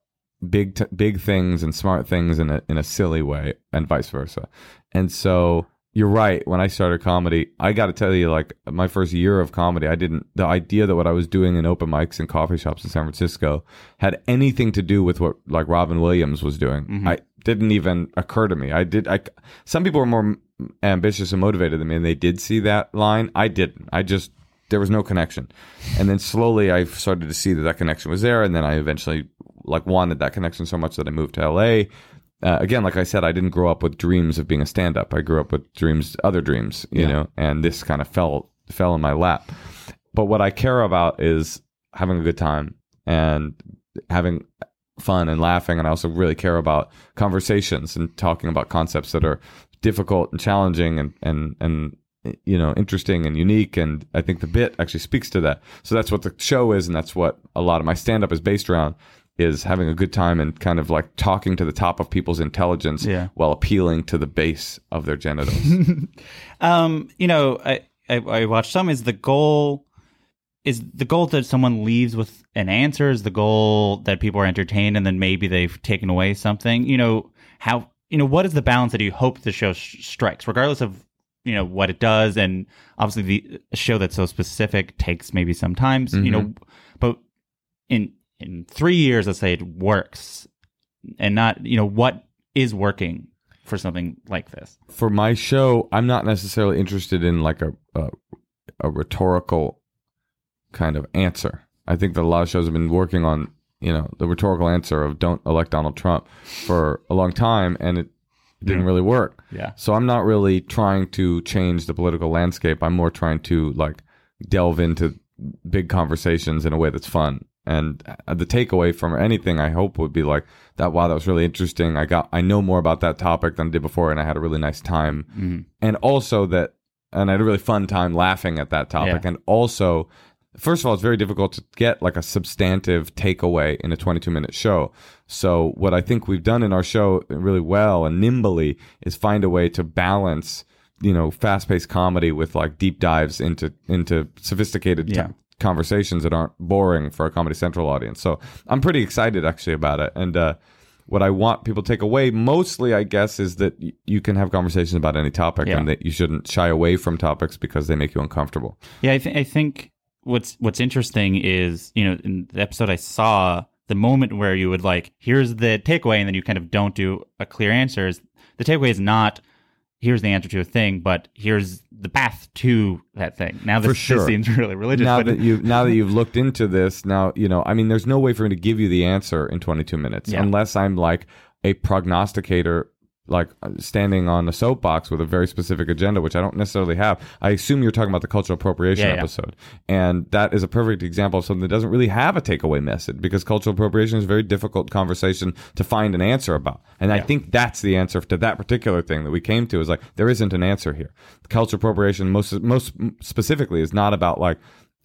big t- big things and smart things in a in a silly way and vice versa. And so you're right. When I started comedy, I got to tell you, like my first year of comedy, I didn't. The idea that what I was doing in open mics and coffee shops in San Francisco had anything to do with what like Robin Williams was doing. Mm-hmm. I didn't even occur to me. I did. I some people were more ambitious and motivated than me, and they did see that line. I didn't. I just there was no connection. And then slowly I started to see that that connection was there, and then I eventually like wanted that connection so much that I moved to LA. Uh, again, like I said, I didn't grow up with dreams of being a stand up. I grew up with dreams, other dreams, you know, and this kind of fell fell in my lap. But what I care about is having a good time and having fun and laughing. And I also really care about conversations and talking about concepts that are difficult and challenging and, and, and, you know, interesting and unique. And I think the bit actually speaks to that. So that's what the show is. And that's what a lot of my stand up is based around is having a good time and kind of like talking to the top of people's intelligence Yeah. while appealing to the base of their genitals. Um, you know, I, I I watched some. Is the goal is the goal that someone leaves with an answer? Is the goal that people are entertained and then maybe they've taken away something? You know how you know what is the balance that you hope the show sh- strikes, regardless of you know what it does, and obviously the show that's so specific takes maybe some times. You know, but in in three years, let's say it works, and not you know what is working for something like this. for my show, I'm not necessarily interested in like a, a a rhetorical kind of answer. I think that a lot of shows have been working on you know the rhetorical answer of don't elect Donald Trump for a long time, and it didn't really work. Yeah. So I'm not really trying to change the political landscape. I'm more trying to like delve into big conversations in a way that's fun. And uh, the takeaway from anything I hope would be like that. Wow, that was really interesting. I got I know more about that topic than I did before, and I had a really nice time. And also that, and I had a really fun time laughing at that topic. Yeah. And also, first of all, it's very difficult to get like a substantive takeaway in a 22 minute show. So what I think we've done in our show really well and nimbly is find a way to balance, you know, fast paced comedy with like deep dives into into sophisticated t- Yeah. Conversations that aren't boring for a Comedy Central audience. So I'm pretty excited actually about it. And uh, what I want people to take away mostly, I guess, is that y- you can have conversations about any topic Yeah. and that you shouldn't shy away from topics because they make you uncomfortable. Yeah, I, th- I think what's what's interesting is you know in the episode I saw the moment where you would like here's the takeaway and then you kind of don't do a clear answer. Is the takeaway is not here's the answer to a thing, but here's the path to that thing. Now this, sure. this seems really religious. now but that you now that you've looked into this, now you know. I mean, there's no way for me to give you the answer in 22 minutes Yeah. unless I'm like a prognosticator, like uh, standing on a soapbox with a very specific agenda, which I don't necessarily have. I assume you're talking about the cultural appropriation Yeah, yeah. episode, and that is a perfect example of something that doesn't really have a takeaway message because cultural appropriation is a very difficult conversation to find an answer about. And I think that's the answer to that particular thing that we came to is like there isn't an answer here. Cultural appropriation most most specifically is not about like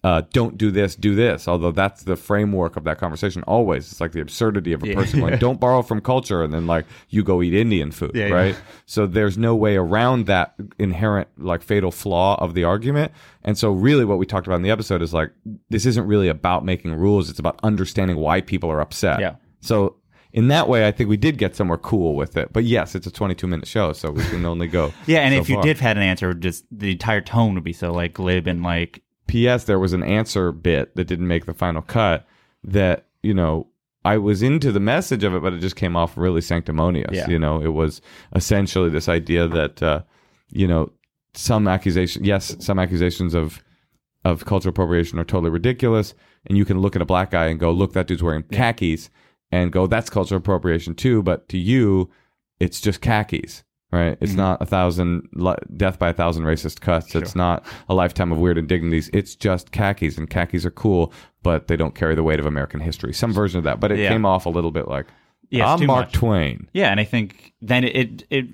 uh, don't do this, do this. Although that's the framework of that conversation always. It's like the absurdity of a person going, don't borrow from culture, and then like you go eat Indian food, Yeah, yeah. right? So there's no way around that inherent like fatal flaw of the argument. And so really what we talked about in the episode is like this isn't really about making rules. It's about understanding why people are upset. Yeah. So in that way, I think we did get somewhere cool with it. But yes, it's a 22 minute show, so we can only go. yeah, and so if you far. did have had an answer, just the entire tone would be so like glib and like P.S. There was an answer bit that didn't make the final cut that, you know, I was into the message of it, but it just came off really sanctimonious. Yeah. You know, it was essentially this idea that, uh, you know, some accusation, yes, some accusations of of cultural appropriation are totally ridiculous, and you can look at a black guy and go, "Look, that dude's wearing khakis," and go, "That's cultural appropriation too." But to you, it's just khakis, right? It's mm-hmm. not a thousand li- death by a thousand racist cuts. It's not a lifetime of weird indignities. It's just khakis, and khakis are cool, but they don't carry the weight of American history. Some version of that, but it Yeah. came off a little bit like, Yeah, "I'm Mark much. Twain." Yeah, and I think then it, it it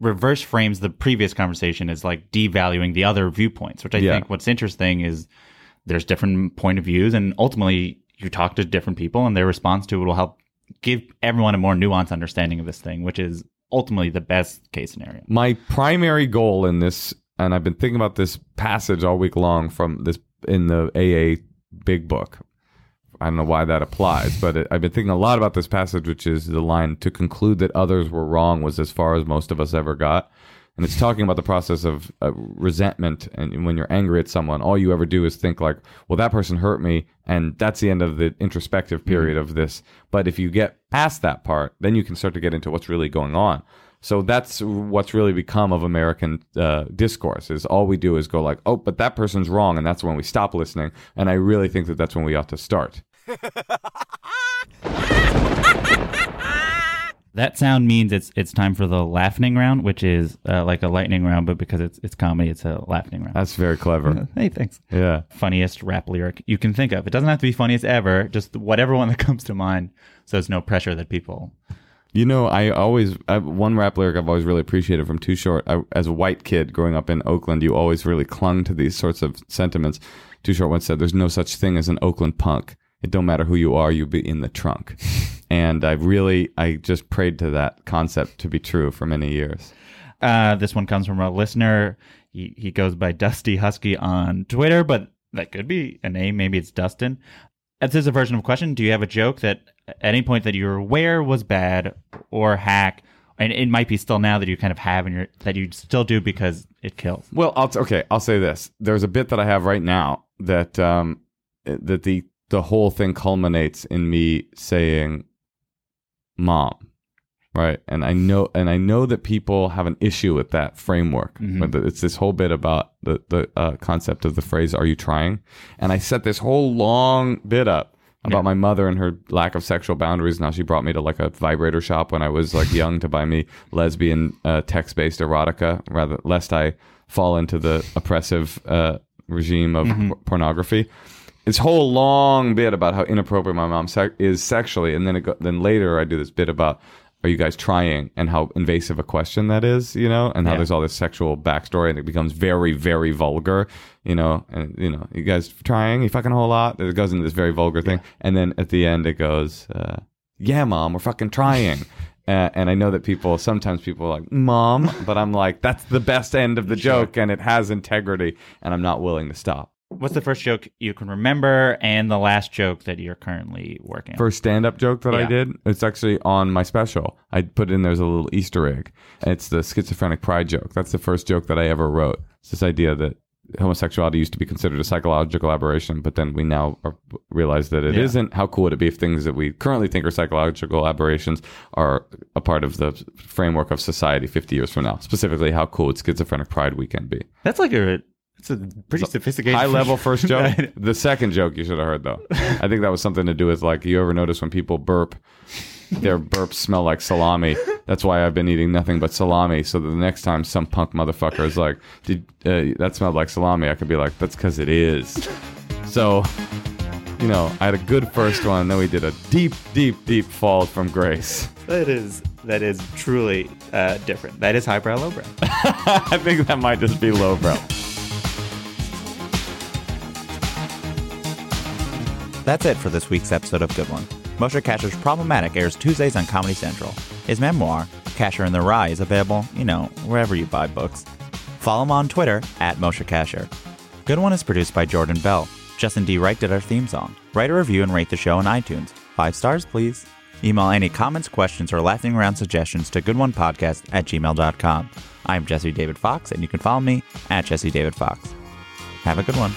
reverse frames the previous conversation as like devaluing the other viewpoints, which I Yeah. think what's interesting is there's different point of views, and ultimately you talk to different people, and their response to it will help give everyone a more nuanced understanding of this thing, which is ultimately the best case scenario. my primary goal in this and i've been thinking about this passage all week long from this in the aa big book i don't know why that applies but it, i've been thinking a lot about this passage which is the line to conclude that others were wrong was as far as most of us ever got and it's talking about the process of uh, resentment and when you're angry at someone all you ever do is think like well that person hurt me and that's the end of the introspective period of this but if you get past that part then you can start to get into what's really going on so that's what's really become of American uh, discourse is all we do is go like, oh, but that person's wrong, and that's when we stop listening. And I really think that that's when we ought to start. That sound means it's it's time for the laughing round, which is uh, like a lightning round, but because it's it's comedy, it's a laughing round. That's very clever. hey, thanks. yeah. Funniest rap lyric you can think of. It doesn't have to be funniest ever, just whatever one that comes to mind. So there's no pressure that people. You know, I always I, one rap lyric I've always really appreciated from Too Short. I, as a white kid growing up in Oakland, you always really clung to these sorts of sentiments. Too Short once said, "There's no such thing as an Oakland punk. It don't matter who you are, you'll be in the trunk." and I really, I just prayed to that concept to be true for many years. Uh, this one comes from a listener. He he goes by Dusty Husky on Twitter, but that could be a name. Maybe it's Dustin. This is a version of a question. Do you have a joke that at any point that you're aware was bad or hack, and it might be still now that you kind of have and you're that you still do because it kills? Well, I'll t- okay. I'll say this. There's a bit that I have right now that um, that the the whole thing culminates in me saying, "Mom," right? And I know, and I know that people have an issue with that framework. But the- It's this whole bit about the the uh, concept of the phrase "Are you trying?" And I set this whole long bit up about my mother and her lack of sexual boundaries. Now she brought me to like a vibrator shop when I was like young to buy me lesbian uh, text based erotica, rather lest I fall into the oppressive uh, regime of por- pornography. This whole long bit about how inappropriate my mom sec- is sexually, and then it go- then later I do this bit about are you guys trying and how invasive a question that is, you know, and how Yeah. there's all this sexual backstory and it becomes very, very vulgar, you know, and you know, you guys trying, you fucking a whole lot. It goes into this very vulgar thing, and then at the end it goes, uh, "Yeah, mom, we're fucking trying." Uh, and I know that people sometimes people are like mom, but I'm like that's the best end of the joke, and it has integrity, and I'm not willing to stop. What's the first joke you can remember, and the last joke that you're currently working on? First stand up joke that I did, it's actually on my special. I put in there's a little Easter egg. And it's the schizophrenic pride joke. That's the first joke that I ever wrote. It's this idea that homosexuality used to be considered a psychological aberration, but then we now are, realize that it Yeah. not How cool would it be if things that we currently think are psychological aberrations are a part of the framework of society 50 years from now? Specifically, how cool would schizophrenic pride weekend be? That's like a it's a pretty sophisticated High level first joke. The second joke you should have heard though. I think that was something to do with like you ever notice when people burp, their burps smell like salami. That's why I've been eating nothing but salami. So that the next time some punk motherfucker is like, "Did uh, that smelled like salami?" I could be like, "That's because it is." So, you know, I had a good first one. Then we did a deep, deep, deep fall from grace. That is that is truly uh, different. That is highbrow, lowbrow. I think that might just be lowbrow. That's it for this week's episode of Good One. Moshe Kasher's Problematic airs Tuesdays on Comedy Central. His memoir, Kasher in the Rye, is available, you know, wherever you buy books. Follow him on Twitter at Moshe Kasher. Good One is produced by Jordan Bell. Justin D. Wright did our theme song. Write a review and rate the show on iTunes. Five stars, please. Email any comments, questions, or laughing around suggestions to goodonepodcast at gmail.com. I'm Jesse David Fox, and you can follow me at Jesse David Fox. Have a good one.